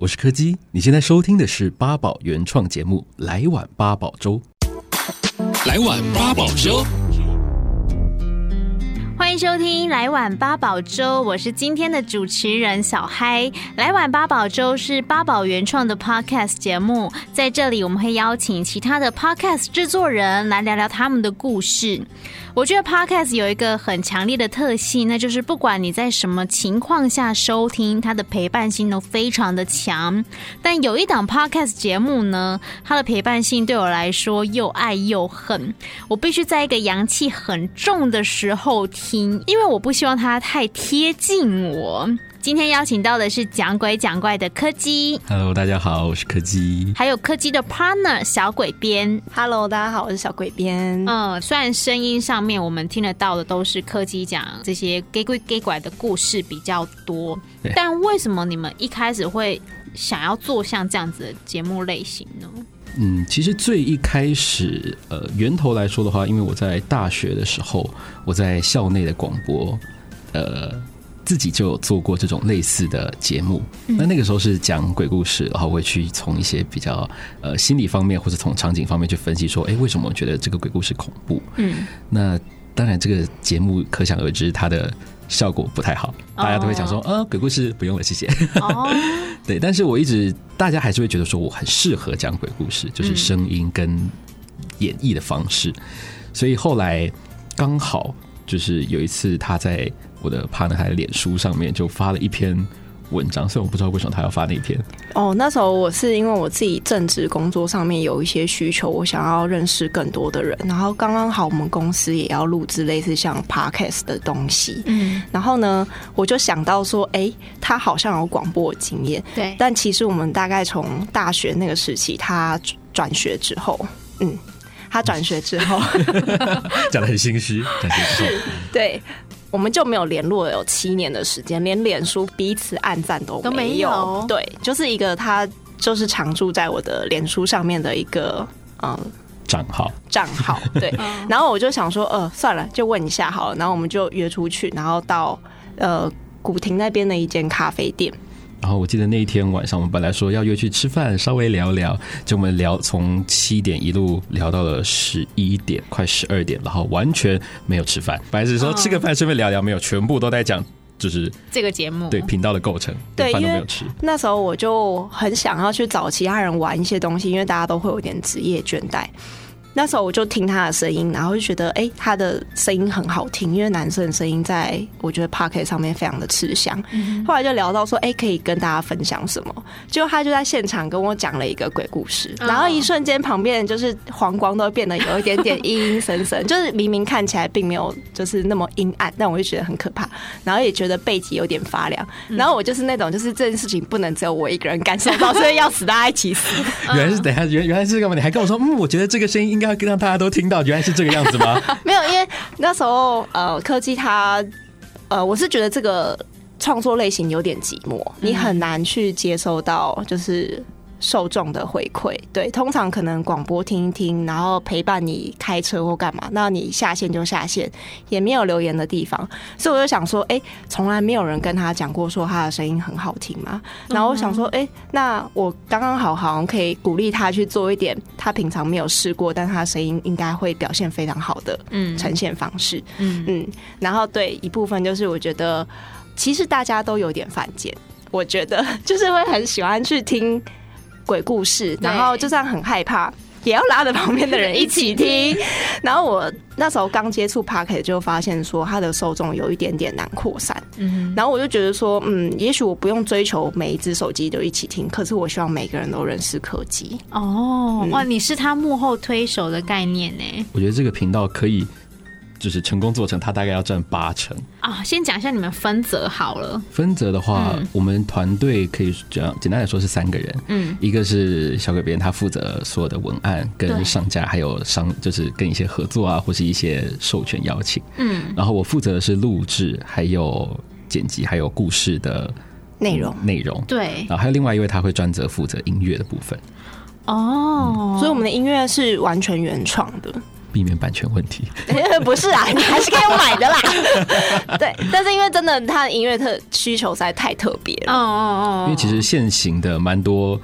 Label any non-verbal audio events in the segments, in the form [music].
我是柯基，你现在收听的是八宝原创节目《来碗八宝粥》。来碗八宝粥。欢迎收听《来碗八宝粥》，我是今天的主持人小嗨。《来碗八宝粥》是八宝原创的 Podcast 节目，在这里我们会邀请其他的 Podcast 制作人来聊聊他们的故事。我觉得 Podcast 有一个很强烈的特性，那就是不管你在什么情况下收听，它的陪伴性都非常的强。但有一档 Podcast 节目呢，它的陪伴性对我来说又爱又恨。我必须在一个阳气很重的时候听，因为我不希望它太贴近我。今天邀请到的是讲鬼讲怪的柯基，Hello，大家好，我是柯基，还有柯基的 partner 小鬼编，Hello，大家好，我是小鬼编。嗯，虽然声音上面我们听得到的都是柯基讲这些假鬼假怪的故事比较多，但为什么你们一开始会想要做像这样子的节目类型呢？嗯，其实最一开始，呃，源头来说的话，因为我在大学的时候，我在校内的广播，呃。自己就有做过这种类似的节目，那那个时候是讲鬼故事，然后会去从一些比较呃心理方面或者从场景方面去分析说，哎，为什么我觉得这个鬼故事恐怖？嗯，那当然这个节目可想而知，它的效果不太好，大家都会讲说，啊，鬼故事不用了，谢谢。哦，[laughs] 对，但是我一直大家还是会觉得说我很适合讲鬼故事，就是声音跟演绎的方式，所以后来刚好就是有一次他在。我的 partner 在脸书上面就发了一篇文章，所以我不知道为什么他要发那一篇。哦，那时候我是因为我自己正职工作上面有一些需求，我想要认识更多的人，然后刚刚好我们公司也要录制类似像 podcast 的东西，嗯，然后呢，我就想到说，哎、欸，他好像有广播经验，对，但其实我们大概从大学那个时期，他转学之后，嗯，他转学之后，[laughs] 讲的很心虚，转学之后，[laughs] 对。我们就没有联络了有七年的时间，连脸书彼此暗赞都没有。都没有。对，就是一个他就是常驻在我的脸书上面的一个嗯账号账号。对，然后我就想说，呃，算了，就问一下好了。然后我们就约出去，然后到呃古亭那边的一间咖啡店。然后我记得那一天晚上，我们本来说要约去吃饭，稍微聊聊，就我们聊从七点一路聊到了十一点，快十二点，然后完全没有吃饭。本来是说吃个饭顺便聊聊，没有，全部都在讲就是这个节目对频道的构成，对，饭都没有吃。那时候我就很想要去找其他人玩一些东西，因为大家都会有点职业倦怠。那时候我就听他的声音，然后就觉得，哎、欸，他的声音很好听，因为男生的声音在我觉得 Podcast 上面非常的吃香。嗯、后来就聊到说，哎、欸，可以跟大家分享什么？结果他就在现场跟我讲了一个鬼故事，然后一瞬间旁边就是黄光都变得有一点点阴阴森森，[laughs] 就是明明看起来并没有就是那么阴暗，但我就觉得很可怕，然后也觉得背脊有点发凉。然后我就是那种，就是这件事情不能只有我一个人感受到，所以要死大家一起死。[laughs] 原来是等下原原来是干嘛？你还跟我说，嗯，我觉得这个声音应该。让大家都听到，原来是这个样子吗？[laughs] 没有，因为那时候呃，科技它呃，我是觉得这个创作类型有点寂寞，你很难去接收到，就是。受众的回馈，对，通常可能广播听一听，然后陪伴你开车或干嘛，那你下线就下线，也没有留言的地方，所以我就想说，哎、欸，从来没有人跟他讲过说他的声音很好听嘛，然后我想说，哎、欸，那我刚刚好好像可以鼓励他去做一点他平常没有试过，但他的声音应该会表现非常好的嗯。呈现方式，嗯。嗯，然后对一部分就是我觉得其实大家都有点犯贱，我觉得 [laughs] 就是会很喜欢去听。鬼故事，然后就算很害怕，也要拉着旁边的人一起听。[laughs] 然后我那时候刚接触 Podcast 就发现说，它的受众有一点点难扩散。嗯，然后我就觉得说，嗯，也许我不用追求每一只手机都一起听，可是我希望每个人都认识科技。哦，哇，你是他幕后推手的概念呢？我觉得这个频道可以。就是成功做成，他大概要占八成啊。先讲一下你们分责好了。分责的话，嗯、我们团队可以讲简单来说是三个人。嗯，一个是小鬼编，他负责所有的文案跟上架，还有商就是跟一些合作啊，或是一些授权邀请。嗯，然后我负责的是录制，还有剪辑，还有故事的内容内容。对，然后还有另外一位，他会专责负责音乐的部分。哦，所以我们的音乐是完全原创的。避免版权问题。[laughs] 不是啊，你还是可以买的啦。[laughs] 对，但是因为真的他的音乐特需求实在太特别了。哦哦哦，因为其实现行的蛮多。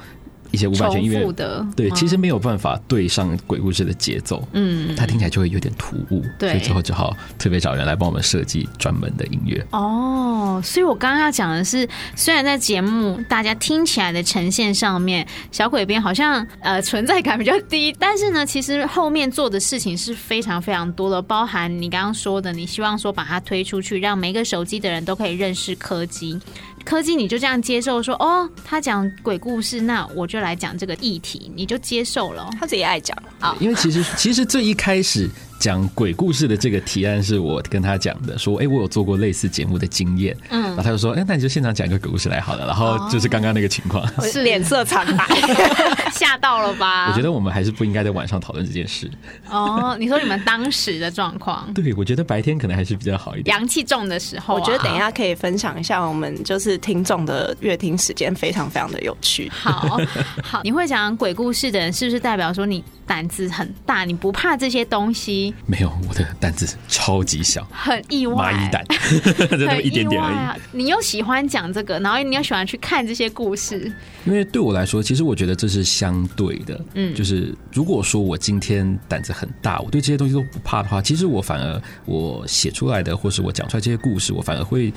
一些无版权音乐的，对，其实没有办法对上鬼故事的节奏，嗯，它听起来就会有点突兀，对，所以最后只好特别找人来帮我们设计专门的音乐。哦，所以我刚刚要讲的是，虽然在节目大家听起来的呈现上面，小鬼编好像呃存在感比较低，但是呢，其实后面做的事情是非常非常多的，包含你刚刚说的，你希望说把它推出去，让每个手机的人都可以认识柯基。柯基，你就这样接受说哦，他讲鬼故事，那我就来讲这个议题，你就接受了。他自己爱讲啊，因为其实其实最一开始。讲鬼故事的这个提案是我跟他讲的，说，哎、欸，我有做过类似节目的经验，嗯，然后他就说，哎、欸，那你就现场讲一个鬼故事来好了，然后就是刚刚那个情况，是脸色惨白，[laughs] 吓到了吧？我觉得我们还是不应该在晚上讨论这件事。哦，你说你们当时的状况？对，我觉得白天可能还是比较好一点，阳气重的时候、啊。我觉得等一下可以分享一下我们就是听众的阅听时间，非常非常的有趣。好 [laughs] 好，你会讲鬼故事的人，是不是代表说你胆子很大，你不怕这些东西？没有，我的。胆子超级小，很意外，蚂蚁胆，[laughs] 就那么一点点而已。啊、你又喜欢讲这个，然后你又喜欢去看这些故事。因为对我来说，其实我觉得这是相对的。嗯，就是如果说我今天胆子很大，我对这些东西都不怕的话，其实我反而我写出来的，或是我讲出来这些故事，我反而会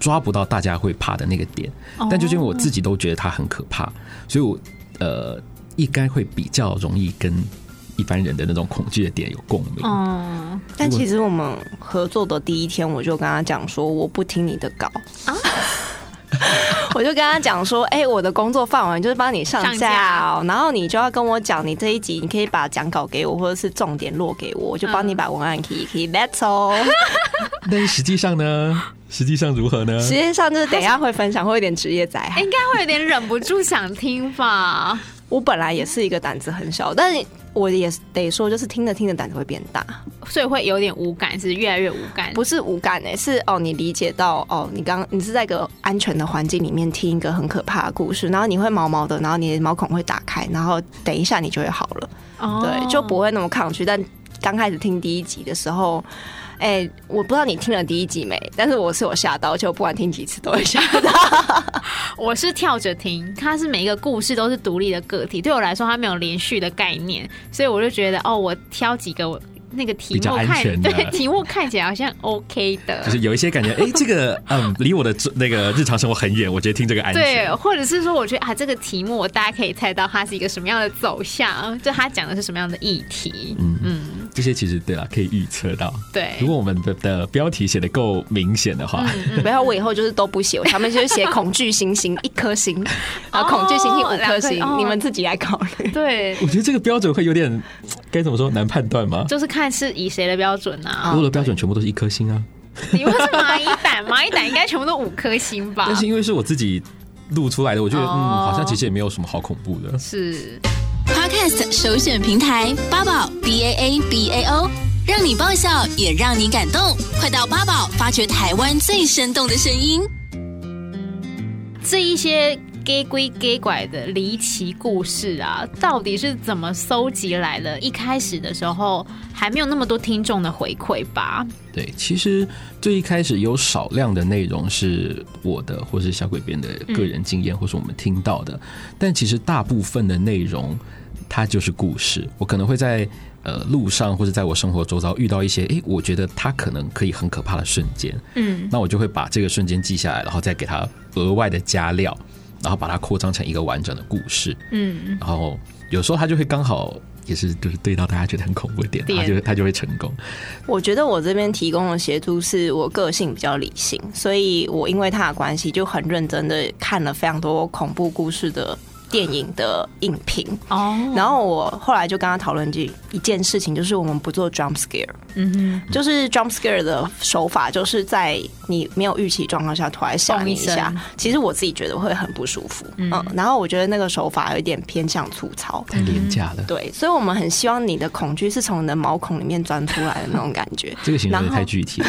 抓不到大家会怕的那个点。哦、但就是因为我自己都觉得它很可怕，所以我呃，应该会比较容易跟。一般人的那种恐惧的点有共鸣。嗯，但其实我们合作的第一天，我就跟他讲说，我不听你的稿啊。[laughs] 我就跟他讲说，哎、欸，我的工作范围就是帮你上架，喔，然后你就要跟我讲，你这一集你可以把讲稿给我，或者是重点落给我，我就帮你把文案可以可以 That's all。[laughs] 但是实际上呢？实际上如何呢？实际上就是等一下会分享，会有点职业灾害，应该会有点忍不住想听吧。我本来也是一个胆子很小，但是我也得说，就是听着听着胆子会变大，所以会有点无感，是越来越无感。不是无感哎、欸，是哦，你理解到哦，你刚你是在一个安全的环境里面听一个很可怕的故事，然后你会毛毛的，然后你的毛孔会打开，然后等一下你就会好了，哦、对，就不会那么抗拒。但刚开始听第一集的时候。哎、欸，我不知道你听了第一集没，但是我是有吓到，就不管听几次都会吓到。[laughs] 我是跳着听，它是每一个故事都是独立的个体，对我来说它没有连续的概念，所以我就觉得哦，我挑几个我。那个题目看，对，题目看起来好像 OK 的，就是有一些感觉，哎、欸，这个嗯，离我的那个日常生活很远，我觉得听这个安全。对，或者是说，我觉得啊，这个题目我大家可以猜到它是一个什么样的走向，就它讲的是什么样的议题。嗯嗯，这些其实对啊，可以预测到。对，如果我们的的标题写的够明显的话，不要、嗯嗯、我以后就是都不写，他们就是写恐惧星星一颗星，啊，恐惧星星五颗星，哦、你们自己来考虑。[laughs] 对，我觉得这个标准会有点该怎么说难判断吗？就是看。是以谁的标准啊？我的标准全部都是一颗星啊！你们是蚂蚁胆，[laughs] 蚂蚁胆应该全部都五颗星吧？但是因为是我自己录出来的，我觉得、oh, 嗯，好像其实也没有什么好恐怖的。是 Podcast 首选平台八宝 B A A B A O，让你爆笑也让你感动，快到八宝发掘台湾最生动的声音。这一些。假鬼给怪的离奇故事啊，到底是怎么搜集来的？一开始的时候还没有那么多听众的回馈吧？对，其实最一开始有少量的内容是我的，或是小鬼编的个人经验，或是我们听到的。但其实大部分的内容，它就是故事。我可能会在呃路上，或者在我生活周遭遇到一些，诶，我觉得它可能可以很可怕的瞬间。嗯，那我就会把这个瞬间记下来，然后再给它额外的加料。然后把它扩张成一个完整的故事，嗯，然后有时候他就会刚好也是就是对到大家觉得很恐怖的点，他就他就会成功。我觉得我这边提供的协助是我个性比较理性，所以我因为他的关系就很认真的看了非常多恐怖故事的。电影的影评。哦，oh. 然后我后来就跟他讨论这一件事情，就是我们不做 jump scare，嗯哼，就是 jump scare 的手法，就是在你没有预期状况下突然吓你一下，其实我自己觉得会很不舒服，嗯，嗯，然后我觉得那个手法有一点偏向粗糙，太廉价了，对，所以我们很希望你的恐惧是从你的毛孔里面钻出来的那种感觉，[laughs] 这个形容太具体了，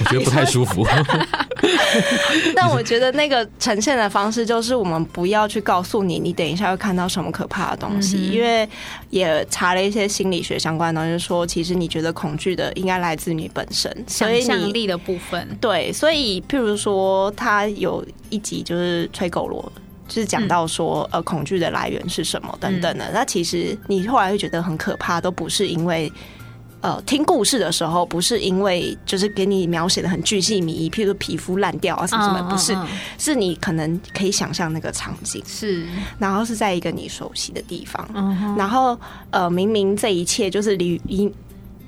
我觉得不太舒服。[laughs] [laughs] [laughs] 但我觉得那个呈现的方式，就是我们不要去告诉你，你等一下会看到什么可怕的东西，嗯、因为也查了一些心理学相关的东西，说其实你觉得恐惧的应该来自你本身，所以想象力的部分。对，所以譬如说，他有一集就是吹狗螺，就是讲到说，呃，恐惧的来源是什么等等的。嗯、那其实你后来会觉得很可怕，都不是因为。呃，听故事的时候不是因为就是给你描写的很巨细靡遗，譬如说皮肤烂掉啊什么什么，不是，是你可能可以想象那个场景。是，然后是在一个你熟悉的地方，然后呃，明明这一切就是离离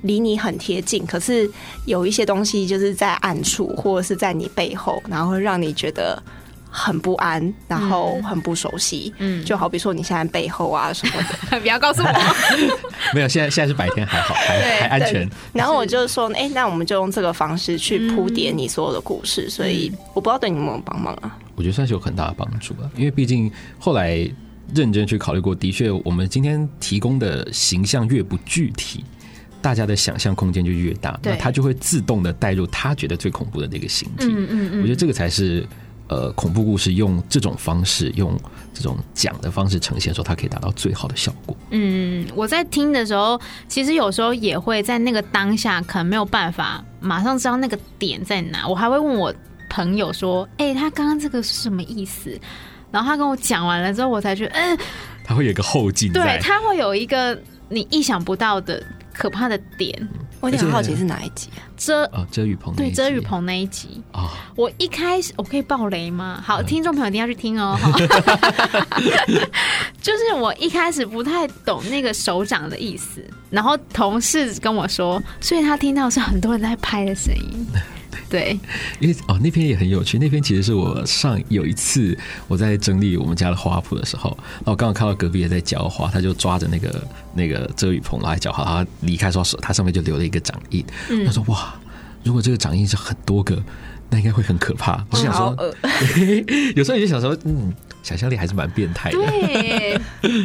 离你很贴近，可是有一些东西就是在暗处或者是在你背后，然后会让你觉得。很不安，然后很不熟悉，嗯，就好比说你现在背后啊什么的，[laughs] 不要告诉我。[laughs] 没有，现在现在是白天，还好，还还安全。然后我就说，哎，那我们就用这个方式去铺垫你所有的故事，所以我不知道对你们有没有帮忙啊？我觉得算是有很大的帮助啊，因为毕竟后来认真去考虑过，的确，我们今天提供的形象越不具体，大家的想象空间就越大，那他就会自动的带入他觉得最恐怖的那个形体。嗯嗯嗯，我觉得这个才是。呃，恐怖故事用这种方式，用这种讲的方式呈现的时候，它可以达到最好的效果。嗯，我在听的时候，其实有时候也会在那个当下，可能没有办法马上知道那个点在哪。我还会问我朋友说：“哎、欸，他刚刚这个是什么意思？”然后他跟我讲完了之后，我才觉得，嗯，他会有一个后劲，对，他会有一个你意想不到的可怕的点。[laughs] 我有点好奇是哪一集啊？遮啊，遮雨棚对，遮雨棚那一集啊。我一开始我可以爆雷吗？好，听众朋友一定要去听哦。[laughs] 就是我一开始不太懂那个手掌的意思，然后同事跟我说，所以他听到是很多人在拍的声音。对，因为哦，那篇也很有趣。那篇其实是我上有一次我在整理我们家的花圃的时候，然后我刚好看到隔壁也在浇花，他就抓着那个那个遮雨棚来浇花，他离开说，他上面就留了一个掌印。嗯、他说：“哇，如果这个掌印是很多个，那应该会很可怕。”我想说，[laughs] 有时候你就想说，嗯，想象力还是蛮变态的。对，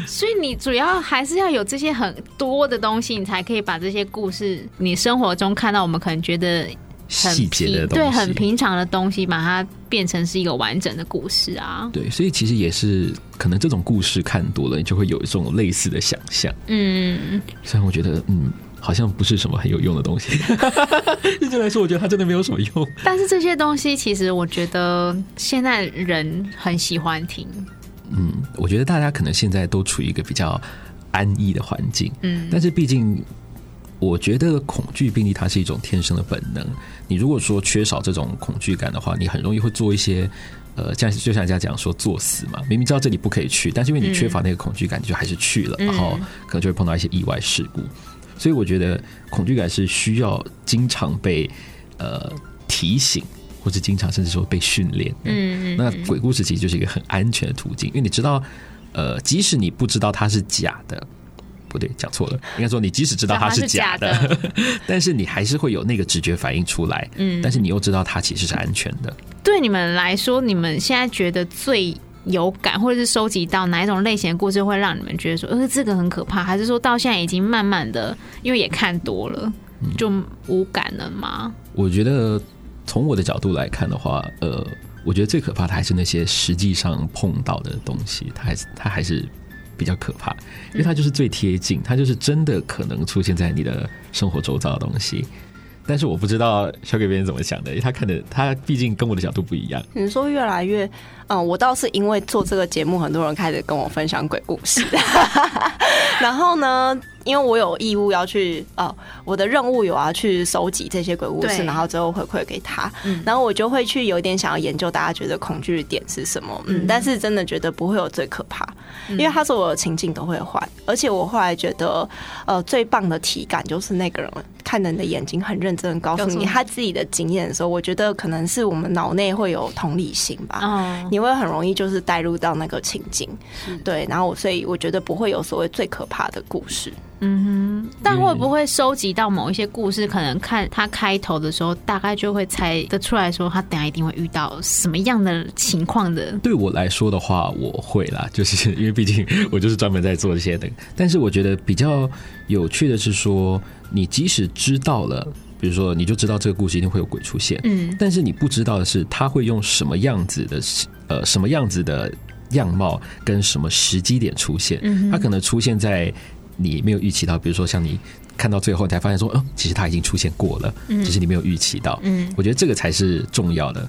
所以你主要还是要有这些很多的东西，你才可以把这些故事，你生活中看到我们可能觉得。细节的东西，对，很平常的东西，把它变成是一个完整的故事啊。对，所以其实也是可能这种故事看多了，你就会有一种类似的想象。嗯，虽然我觉得，嗯，好像不是什么很有用的东西。[laughs] 认真来说，我觉得它真的没有什么用。但是这些东西，其实我觉得现在人很喜欢听。嗯，我觉得大家可能现在都处于一个比较安逸的环境。嗯，但是毕竟。我觉得恐惧病例它是一种天生的本能。你如果说缺少这种恐惧感的话，你很容易会做一些，呃，像就像人家讲说作死嘛。明明知道这里不可以去，但是因为你缺乏那个恐惧感，你就还是去了，然后可能就会碰到一些意外事故。所以我觉得恐惧感是需要经常被呃提醒，或者经常甚至说被训练。嗯，那鬼故事其实就是一个很安全的途径，因为你知道，呃，即使你不知道它是假的。不对，讲错了。应该说，你即使知道它是假的，假的 [laughs] 但是你还是会有那个直觉反应出来。嗯，但是你又知道它其实是安全的。对你们来说，你们现在觉得最有感，或者是收集到哪一种类型的故事，会让你们觉得说，呃，这个很可怕？还是说到现在已经慢慢的，因为也看多了，就无感了吗？我觉得从我的角度来看的话，呃，我觉得最可怕的还是那些实际上碰到的东西，它还是它还是。比较可怕，因为它就是最贴近，它就是真的可能出现在你的生活周遭的东西。但是我不知道小给别人怎么想的，因为他看的他毕竟跟我的角度不一样。你说越来越，嗯，我倒是因为做这个节目，很多人开始跟我分享鬼故事，[laughs] 然后呢。因为我有义务要去哦，我的任务有要去收集这些鬼故事，然后最后回馈给他。然后我就会去有点想要研究大家觉得恐惧的点是什么。嗯，但是真的觉得不会有最可怕，因为他说我的情境都会换，而且我后来觉得呃最棒的体感就是那个人看着你的眼睛很认真的告诉你他自己的经验的时候，我觉得可能是我们脑内会有同理心吧，你会很容易就是带入到那个情境，对，然后所以我觉得不会有所谓最可怕的故事。嗯哼，但会不会收集到某一些故事？可能看他开头的时候，大概就会猜得出来说，他等下一定会遇到什么样的情况的。对我来说的话，我会啦，就是因为毕竟我就是专门在做这些的。但是我觉得比较有趣的是说，你即使知道了比如说你就知道这个故事一定会有鬼出现，嗯，但是你不知道的是他会用什么样子的呃什么样子的样貌跟什么时机点出现，嗯，他可能出现在你没有预期到，比如说像你看到最后你才发现说，哦，其实他已经出现过了，嗯，只是你没有预期到，嗯，我觉得这个才是重要的。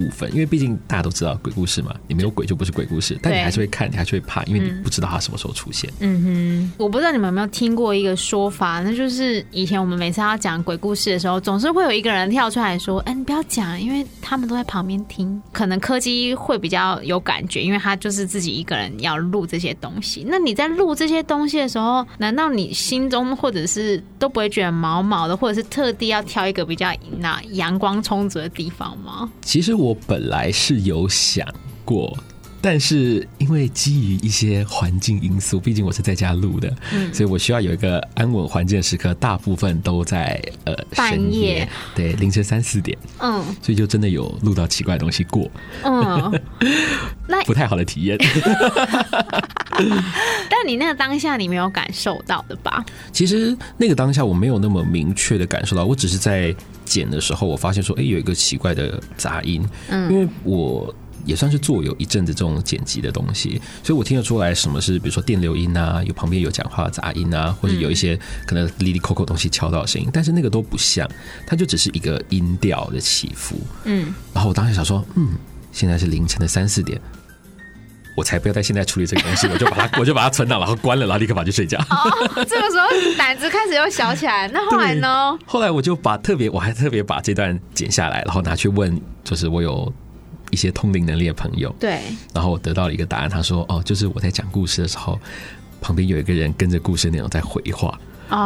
部分，因为毕竟大家都知道鬼故事嘛，你没有鬼就不是鬼故事，但你还是会看，你还是会怕，因为你不知道它什么时候出现。嗯哼，我不知道你们有没有听过一个说法，那就是以前我们每次要讲鬼故事的时候，总是会有一个人跳出来说：“哎，你不要讲，因为他们都在旁边听。”可能柯基会比较有感觉，因为他就是自己一个人要录这些东西。那你在录这些东西的时候，难道你心中或者是都不会觉得毛毛的，或者是特地要挑一个比较那阳光充足的地方吗？其实我本来是有想过，但是因为基于一些环境因素，毕竟我是在家录的，嗯，所以我需要有一个安稳环境的时刻，大部分都在呃深夜，对，凌晨三四点，嗯，所以就真的有录到奇怪的东西过，嗯，[laughs] 那不太好的体验。[laughs] [laughs] 但你那个当下你没有感受到的吧？其实那个当下我没有那么明确的感受到，我只是在。剪的时候，我发现说，哎、欸，有一个奇怪的杂音。嗯，因为我也算是做有一阵子这种剪辑的东西，所以我听得出来什么是，比如说电流音啊，有旁边有讲话的杂音啊，或者有一些可能哩哩扣扣东西敲到的声音，但是那个都不像，它就只是一个音调的起伏。嗯，然后我当时想说，嗯，现在是凌晨的三四点。我才不要在现在处理这个东西，我就把它，我就把它存档，然后关了，然后立刻跑去睡觉。哦，这个时候胆子开始又小起来。那后来呢？后来我就把特别，我还特别把这段剪下来，然后拿去问，就是我有一些通灵能力的朋友。对。然后我得到了一个答案，他说：“哦，就是我在讲故事的时候，旁边有一个人跟着故事内容在回话。”哦。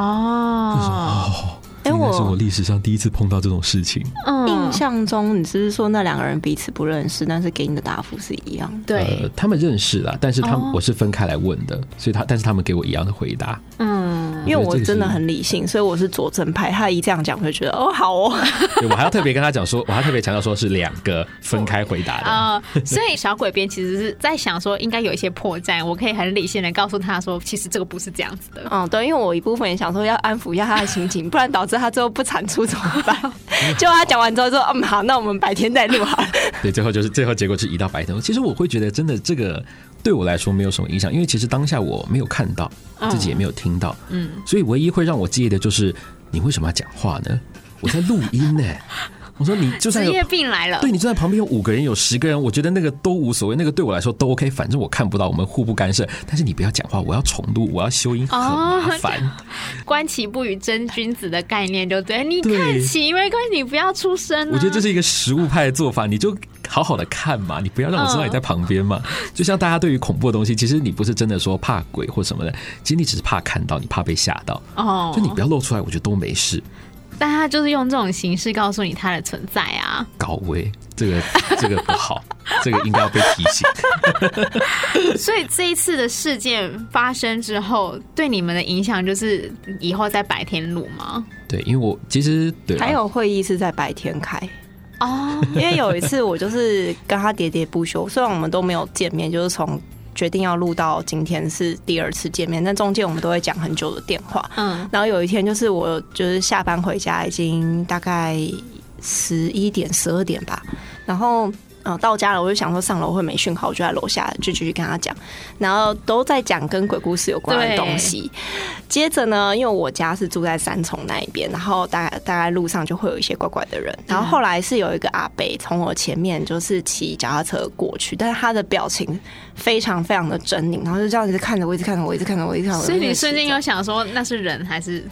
哦。哎，我是我历史上第一次碰到这种事情。嗯，印象中你是说那两个人彼此不认识，但是给你的答复是一样。对，呃，他们认识了，但是他们我是分开来问的，所以他但是他们给我一样的回答。嗯。因为我真的很理性，所以我是佐证派。他一这样讲，我就觉得哦，好哦。[laughs] 对，我还要特别跟他讲说，我还特别强调说是两个分开回答的。啊、呃，所以小鬼编其实是在想说，应该有一些破绽，我可以很理性的告诉他说，其实这个不是这样子的。嗯，对，因为我一部分也想说要安抚一下他的心情，不然导致他最后不产出怎么办？结果他讲完之后说，嗯，好，那我们白天再录好了。对，最后就是最后结果是移到白天。其实我会觉得，真的这个。对我来说没有什么影响，因为其实当下我没有看到，自己也没有听到，嗯，所以唯一会让我介意的就是你为什么要讲话呢？我在录音呢。[laughs] 我说你就算职业病来了，对，你就在旁边有五个人，有十个人，我觉得那个都无所谓，那个对我来说都 OK，反正我看不到，我们互不干涉。但是你不要讲话，我要重录，我要修音，很麻烦。[laughs] 观其不语真君子的概念就对，你看其没关系，你不要出声。我觉得这是一个实务派的做法，你就好好的看嘛，你不要让我知道你在旁边嘛。就像大家对于恐怖的东西，其实你不是真的说怕鬼或什么的，其实你只是怕看到，你怕被吓到。哦，就你不要露出来，我觉得都没事。但他就是用这种形式告诉你他的存在啊！高危，这个这个不好，[laughs] 这个应该要被提醒。所以这一次的事件发生之后，对你们的影响就是以后在白天录吗？对，因为我其实对还有会议是在白天开哦。因为有一次我就是跟他喋喋不休，虽然我们都没有见面，就是从。决定要录到今天是第二次见面，但中间我们都会讲很久的电话。嗯，然后有一天就是我就是下班回家已经大概十一点十二点吧，然后。嗯，到家了，我就想说上楼会没讯号，我就在楼下就继续跟他讲，然后都在讲跟鬼故事有关的东西。接着呢，因为我家是住在三重那一边，然后大概大概路上就会有一些怪怪的人。然后后来是有一个阿伯从我前面就是骑脚踏车过去，但是他的表情非常非常的狰狞，然后就这样子看着我，一直看着我，一直看着我，一直看着我。所以你瞬间有想说那是人还是？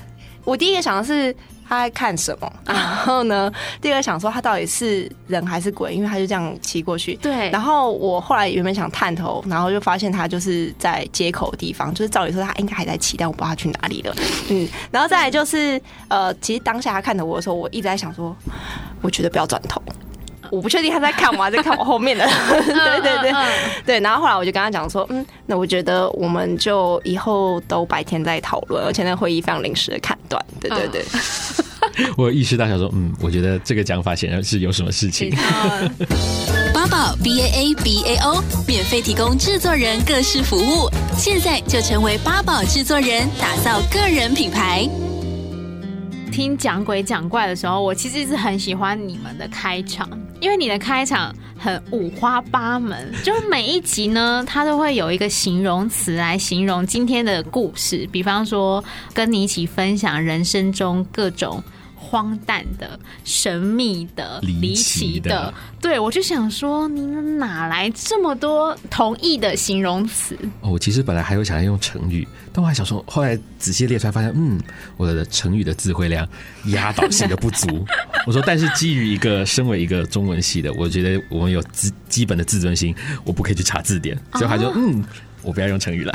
我第一个想的是。他在看什么？然后呢？第二个想说他到底是人还是鬼？因为他就这样骑过去。对。然后我后来原本想探头，然后就发现他就是在街口的地方，就是照理说他应该还在骑，但我不知道他去哪里了。嗯。然后再来就是呃，其实当下他看着我的时候，我一直在想说，我觉得不要转头。我不确定他在看我还是看我后面的。[laughs] 对对对对。然后后来我就跟他讲说，嗯，那我觉得我们就以后都白天再讨论，而且那会议非常临时的砍断。对对对。[laughs] 我意识到想说，嗯，我觉得这个讲法显然是有什么事情。[laughs] 八宝 B A A B A O 免费提供制作人各式服务，现在就成为八宝制作人，打造个人品牌。听讲鬼讲怪的时候，我其实是很喜欢你们的开场，因为你的开场很五花八门，就是每一集呢，它都会有一个形容词来形容今天的故事，比方说跟你一起分享人生中各种。荒诞的、神秘的、离奇的，的对，我就想说，你哪来这么多同义的形容词？哦，我其实本来还有想要用成语，但我还想说，后来仔细列出来，发现，嗯，我的成语的词汇量压倒性的不足。[laughs] 我说，但是基于一个身为一个中文系的，我觉得我们有基基本的自尊心，我不可以去查字典，所以他就嗯。我不要用成语了。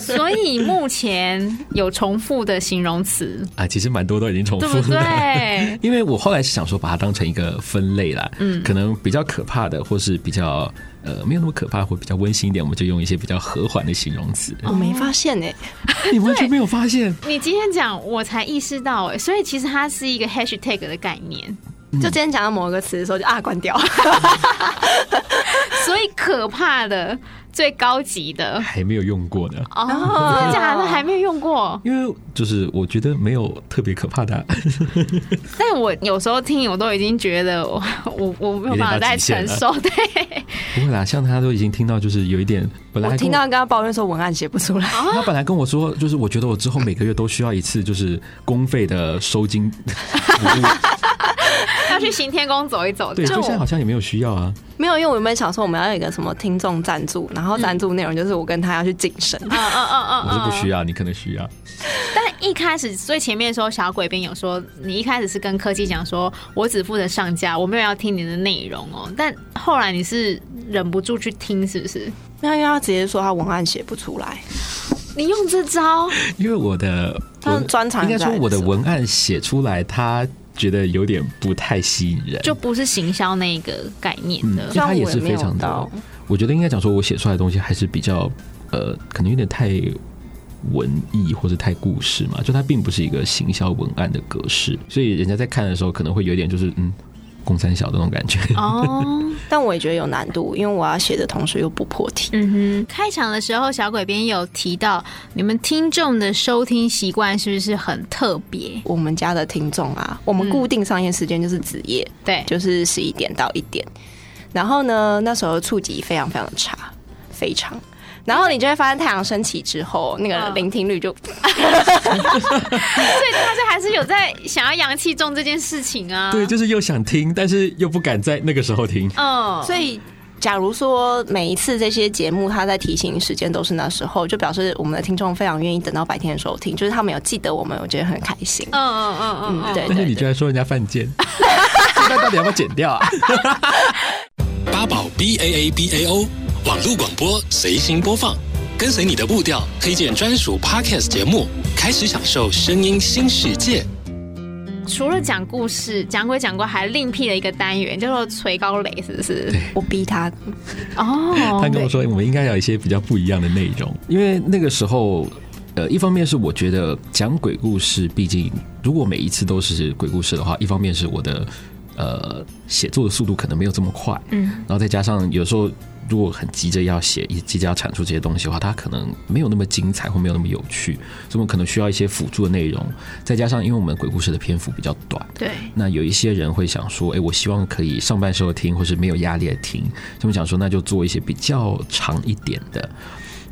所以目前有重复的形容词啊，其实蛮多都已经重复了。对？[laughs] 因为我后来是想说把它当成一个分类啦，嗯，可能比较可怕的，或是比较呃没有那么可怕，或比较温馨一点，我们就用一些比较和缓的形容词。我没发现哎，[laughs] 你完全没有发现？[laughs] 你今天讲我才意识到哎，所以其实它是一个 hashtag 的概念。就今天讲到某一个词的时候，就啊关掉。所以可怕的。最高级的还没有用过呢哦，真的假的？还没有用过？因为就是我觉得没有特别可怕的，[laughs] 但我有时候听，我都已经觉得我我我没有办法再承受。对，不会啦，像他都已经听到，就是有一点本来我听到刚刚抱怨说文案写不出来，他本来跟我说，就是我觉得我之后每个月都需要一次，就是公费的收金服务。[laughs] 要去行天宫走一走，对，就现在好像也没有需要啊。没有，因为我们想说我们要有一个什么听众赞助，然后赞助内容就是我跟他要去谨慎。嗯嗯嗯嗯，我是不需要，你可能需要。但一开始最前面的时候，小鬼边有说，你一开始是跟科技讲说，我只负责上架，我没有要听你的内容哦。但后来你是忍不住去听，是不是？那因为他直接说他文案写不出来，你用这招？[laughs] 因为我的他专长应该说我的文案写出来，他。觉得有点不太吸引人，就不是行销那个概念的。嗯，它也是非常的。我觉得应该讲说，我写出来的东西还是比较呃，可能有点太文艺或者太故事嘛，就它并不是一个行销文案的格式，所以人家在看的时候可能会有点就是嗯。公三小的那种感觉哦，[laughs] 但我也觉得有难度，因为我要写的同时又不破题。嗯哼，开场的时候小鬼边有提到，你们听众的收听习惯是不是很特别？我们家的听众啊，我们固定上线时间就是子夜，对、嗯，就是十一点到一点。然后呢，那时候触及非常非常的差，非常。然后你就会发现太阳升起之后，那个聆听率就，[laughs] 所以他就还是有在想要阳气重这件事情啊。对，就是又想听，但是又不敢在那个时候听。嗯，所以假如说每一次这些节目，他在提醒时间都是那时候，就表示我们的听众非常愿意等到白天的时候听，就是他们有记得我们，我觉得很开心。嗯嗯嗯嗯，对。但是你居然说人家犯贱，[laughs] 那到底要不要剪掉啊？八宝 B A A B A O。网络广播随心播放，跟随你的步调，推荐专属 Podcast 节目，开始享受声音新世界。除了讲故事，讲鬼讲怪，还另辟了一个单元，叫做“锤高雷”，是不是？我逼他。哦，他跟我说，我们应该有一些比较不一样的内容，因为那个时候，呃，一方面是我觉得讲鬼故事，毕竟如果每一次都是鬼故事的话，一方面是我的呃写作的速度可能没有这么快，嗯，然后再加上有时候。如果很急着要写，也急着要产出这些东西的话，它可能没有那么精彩，或没有那么有趣，所以我们可能需要一些辅助的内容。再加上，因为我们鬼故事的篇幅比较短，对，那有一些人会想说，哎，我希望可以上班时候听，或是没有压力的听，他们想说，那就做一些比较长一点的，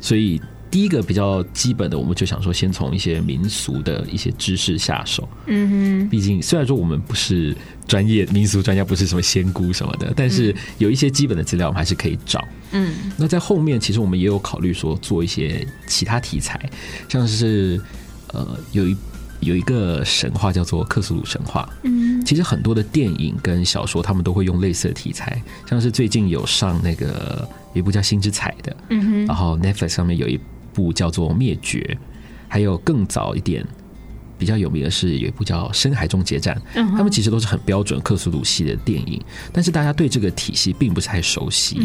所以。第一个比较基本的，我们就想说，先从一些民俗的一些知识下手。嗯哼，毕竟虽然说我们不是专业民俗专家，不是什么仙姑什么的，但是有一些基本的资料，我们还是可以找。嗯，那在后面，其实我们也有考虑说做一些其他题材，像是呃，有一有一个神话叫做克苏鲁神话。嗯，其实很多的电影跟小说，他们都会用类似的题材，像是最近有上那个一部叫《星之彩》的。嗯哼，然后 Netflix 上面有一。部叫做《灭绝》，还有更早一点比较有名的是有一部叫《深海终结战》，他们其实都是很标准克苏鲁系的电影，但是大家对这个体系并不是太熟悉，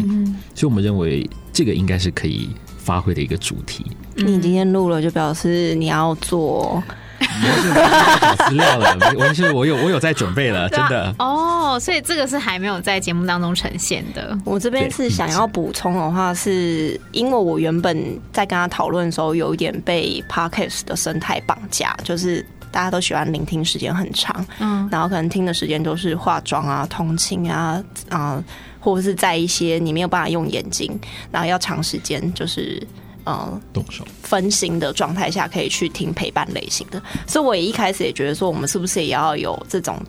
所以我们认为这个应该是可以发挥的一个主题。你今天录了，就表示你要做。我是找资料了，我是我有我有在准备了，真的。哦，所以这个是还没有在节目当中呈现的。我这边是想要补充的话，是因为我原本在跟他讨论的时候，有一点被 Podcast 的生态绑架，就是大家都喜欢聆听时间很长，嗯，然后可能听的时间都是化妆啊、通勤啊，啊、呃，或者是在一些你没有办法用眼睛，然后要长时间就是呃动手分心的状态下，可以去听陪伴类型的。所以我也一开始也觉得说，我们是不是也要有这种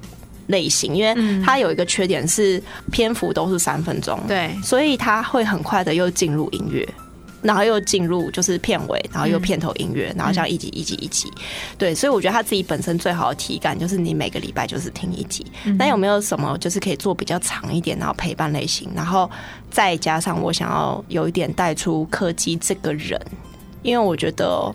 类型？因为它有一个缺点是篇幅都是三分钟，对，所以它会很快的又进入音乐。然后又进入就是片尾，然后又片头音乐，然后这样一集一集一集，对，所以我觉得他自己本身最好的体感就是你每个礼拜就是听一集。那有没有什么就是可以做比较长一点，然后陪伴类型，然后再加上我想要有一点带出柯基这个人，因为我觉得。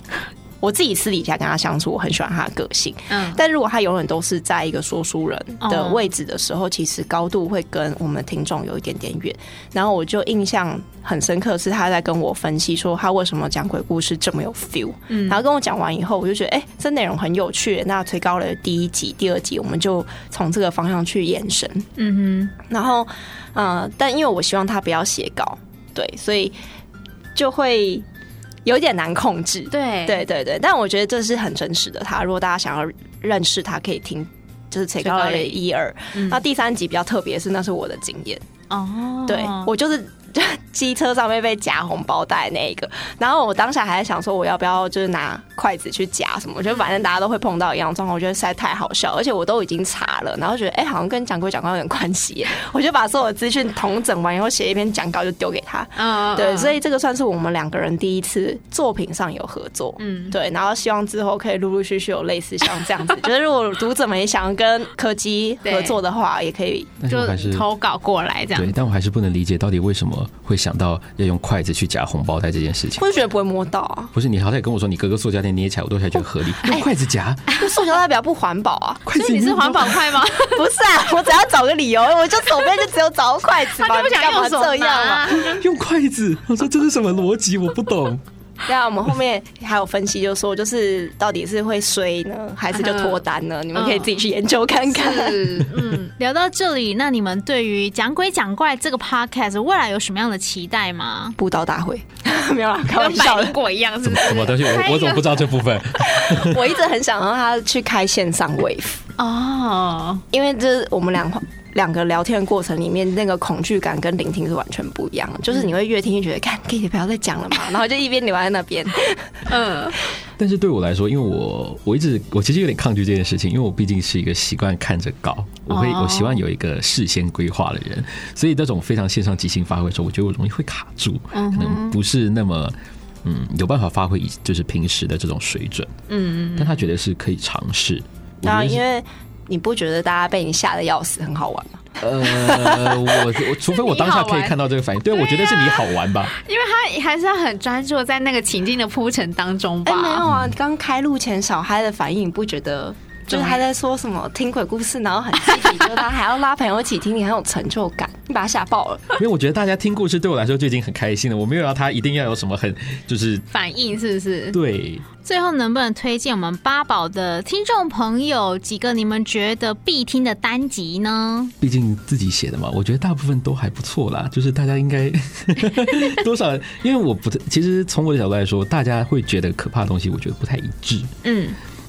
我自己私底下跟他相处，我很喜欢他的个性。嗯，但如果他永远都是在一个说书人的位置的时候，其实高度会跟我们听众有一点点远。然后我就印象很深刻，是他在跟我分析说他为什么讲鬼故事这么有 feel。嗯，然后跟我讲完以后，我就觉得哎、欸，这内容很有趣。那推高了第一集、第二集，我们就从这个方向去延伸。嗯哼，然后呃，但因为我希望他不要写稿，对，所以就会。有点难控制，对对对对，但我觉得这是很真实的他。如果大家想要认识他，可以听就是崔高的一二。那第三集比较特别，是那是我的经验哦，对我就是。就 [laughs] 机车上面被夹红包袋那一个，然后我当下还在想说，我要不要就是拿筷子去夹什么？我觉得反正大家都会碰到一样状况，我觉得实在太好笑，而且我都已经查了，然后觉得哎、欸，好像跟讲过讲过有点关系，[laughs] 我就把所有的资讯统整完以后，写一篇讲稿就丢给他。嗯，对，所以这个算是我们两个人第一次作品上有合作。嗯，对，然后希望之后可以陆陆续续有类似像这样子，[laughs] 就是如果读者们也想跟柯基合作的话，也可以就投稿过来这样。对，但我还是不能理解到底为什么。会想到要用筷子去夹红包袋这件事情，我就觉得不会摸到啊。不是，你好歹跟我说你哥哥塑胶袋捏起来，我都还觉得合理。用筷子夹，塑胶代表不环保啊。所以你是环保筷吗？[laughs] 不是啊，我只要找个理由，我就手边就只有找筷子嘛。他就不想用这样啊？[laughs] 用筷子，我说这是什么逻辑？我不懂。对啊，我们后面还有分析，就是说，就是到底是会衰呢，还是就脱单呢？你们可以自己去研究看看。嗯，[laughs] 聊到这里，那你们对于讲鬼讲怪这个 podcast 未来有什么样的期待吗？布道大会 [laughs] 没有啦，开玩笑的，跟百灵果一样是不是？什么东西？我我怎么不知道这部分？[laughs] 我一直很想让他去开线上 wave 哦，因为这我们两块。两个聊天的过程里面，那个恐惧感跟聆听是完全不一样的。就是你会越听越觉得，看可以不要再讲了嘛，[laughs] 然后就一边留在那边。嗯。但是对我来说，因为我我一直我其实有点抗拒这件事情，因为我毕竟是一个习惯看着稿，我会我希望有一个事先规划的人，所以那种非常线上即兴发挥的时候，我觉得我容易会卡住，可能不是那么嗯有办法发挥，就是平时的这种水准。嗯嗯。但他觉得是可以尝试。啊，因为。你不觉得大家被你吓得要死很好玩吗？呃，我 [laughs] 我除非我当下可以看到这个反应，对，我觉得是你好玩吧，因为他还是要很专注在那个情境的铺陈当中吧。哎，没有啊，刚开路前小嗨的反应，你不觉得？就是他在说什么听鬼故事，然后很积极，就是他还要拉朋友一起听，你很有成就感，你把他吓爆了。[laughs] 因为我觉得大家听故事对我来说就已经很开心了，我没有要他一定要有什么很就是反应，是不是？对。最后能不能推荐我们八宝的听众朋友几个你们觉得必听的单集呢？毕竟自己写的嘛，我觉得大部分都还不错啦。就是大家应该 [laughs] [laughs] 多少，因为我不，其实从我的角度来说，大家会觉得可怕的东西，我觉得不太一致。嗯，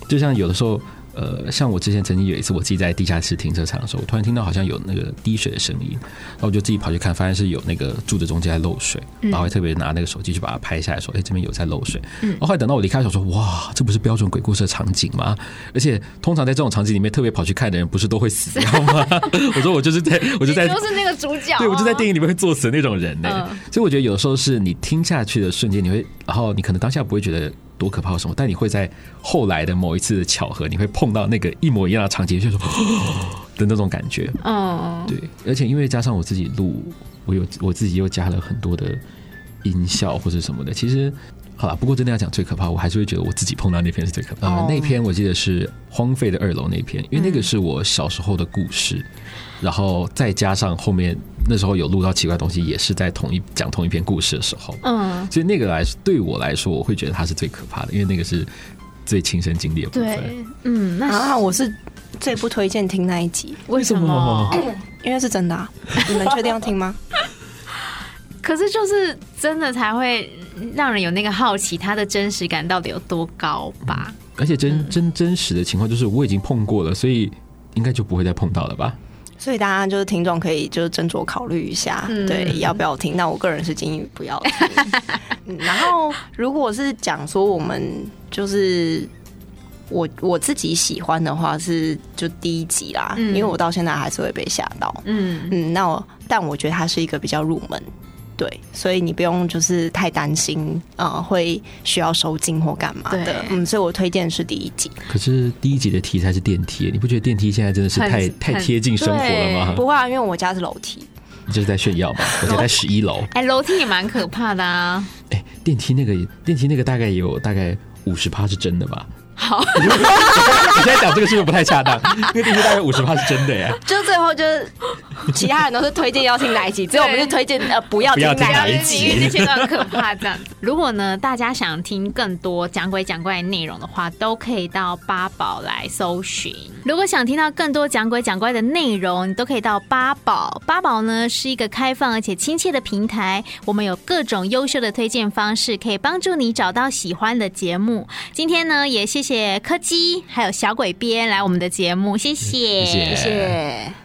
就像有的时候。呃，像我之前曾经有一次，我自己在地下室停车场的时候，我突然听到好像有那个滴水的声音，然后我就自己跑去看，发现是有那个柱子中间在漏水，然后还特别拿那个手机去把它拍下来，说：“哎，这边有在漏水。”然后后来等到我离开的时候，说：“哇，这不是标准鬼故事的场景吗？而且通常在这种场景里面，特别跑去看的人，不是都会死掉吗？” [laughs] 我说：“我就是在，我就在，都是那个主角，对，我就在电影里面会作死的那种人呢。”所以我觉得有时候是你听下去的瞬间，你会，然后你可能当下不会觉得。多可怕什么？但你会在后来的某一次的巧合，你会碰到那个一模一样的场景，就是说 [gasps] 的那种感觉。嗯，对。而且因为加上我自己录，我有我自己又加了很多的音效或者什么的。其实好了，不过真的要讲最可怕，我还是会觉得我自己碰到那篇是最可怕的。那篇我记得是荒废的二楼那篇，因为那个是我小时候的故事。然后再加上后面那时候有录到奇怪东西，也是在同一讲同一篇故事的时候，嗯，所以那个来对我来说，我会觉得它是最可怕的，因为那个是最亲身经历的部分。对，嗯，那啊，我是最不推荐听那一集，为什么？因为是真的啊，[laughs] 你们确定要听吗？可是就是真的才会让人有那个好奇，它的真实感到底有多高吧？嗯、而且真真真实的情况就是我已经碰过了，所以应该就不会再碰到了吧？所以大家就是听众可以就是斟酌考虑一下，嗯、对，要不要听？那我个人是建议不要听。[laughs] 嗯、然后如果是讲说我们就是我我自己喜欢的话，是就第一集啦，嗯、因为我到现在还是会被吓到。嗯嗯，那我但我觉得它是一个比较入门。对，所以你不用就是太担心啊、呃，会需要收金或干嘛的。嗯，所以我推荐是第一集。可是第一集的题材是电梯，你不觉得电梯现在真的是太太贴近生活了吗？不会啊，因为我家是楼梯。你就是在炫耀吧？我家在十一楼。哎，楼梯也蛮可怕的啊。哎，电梯那个电梯那个大概有大概五十趴是真的吧？好，[laughs] 你现在讲这个是不是不太恰当？那个电梯大概五十趴是真的呀。就最后就是其他人都是推荐要听哪一集，只有我们是推荐呃不要听哪一集，这些都很可怕这样子。如果呢大家想听更多讲鬼讲怪的内容的话，都可以到八宝来搜寻。如果想听到更多讲鬼讲怪的内容，你都可以到八宝。八宝呢是一个开放而且亲切的平台，我们有各种优秀的推荐方式，可以帮助你找到喜欢的节目。今天呢也谢谢柯基还有小鬼编来我们的节目，谢谢，谢谢。谢谢。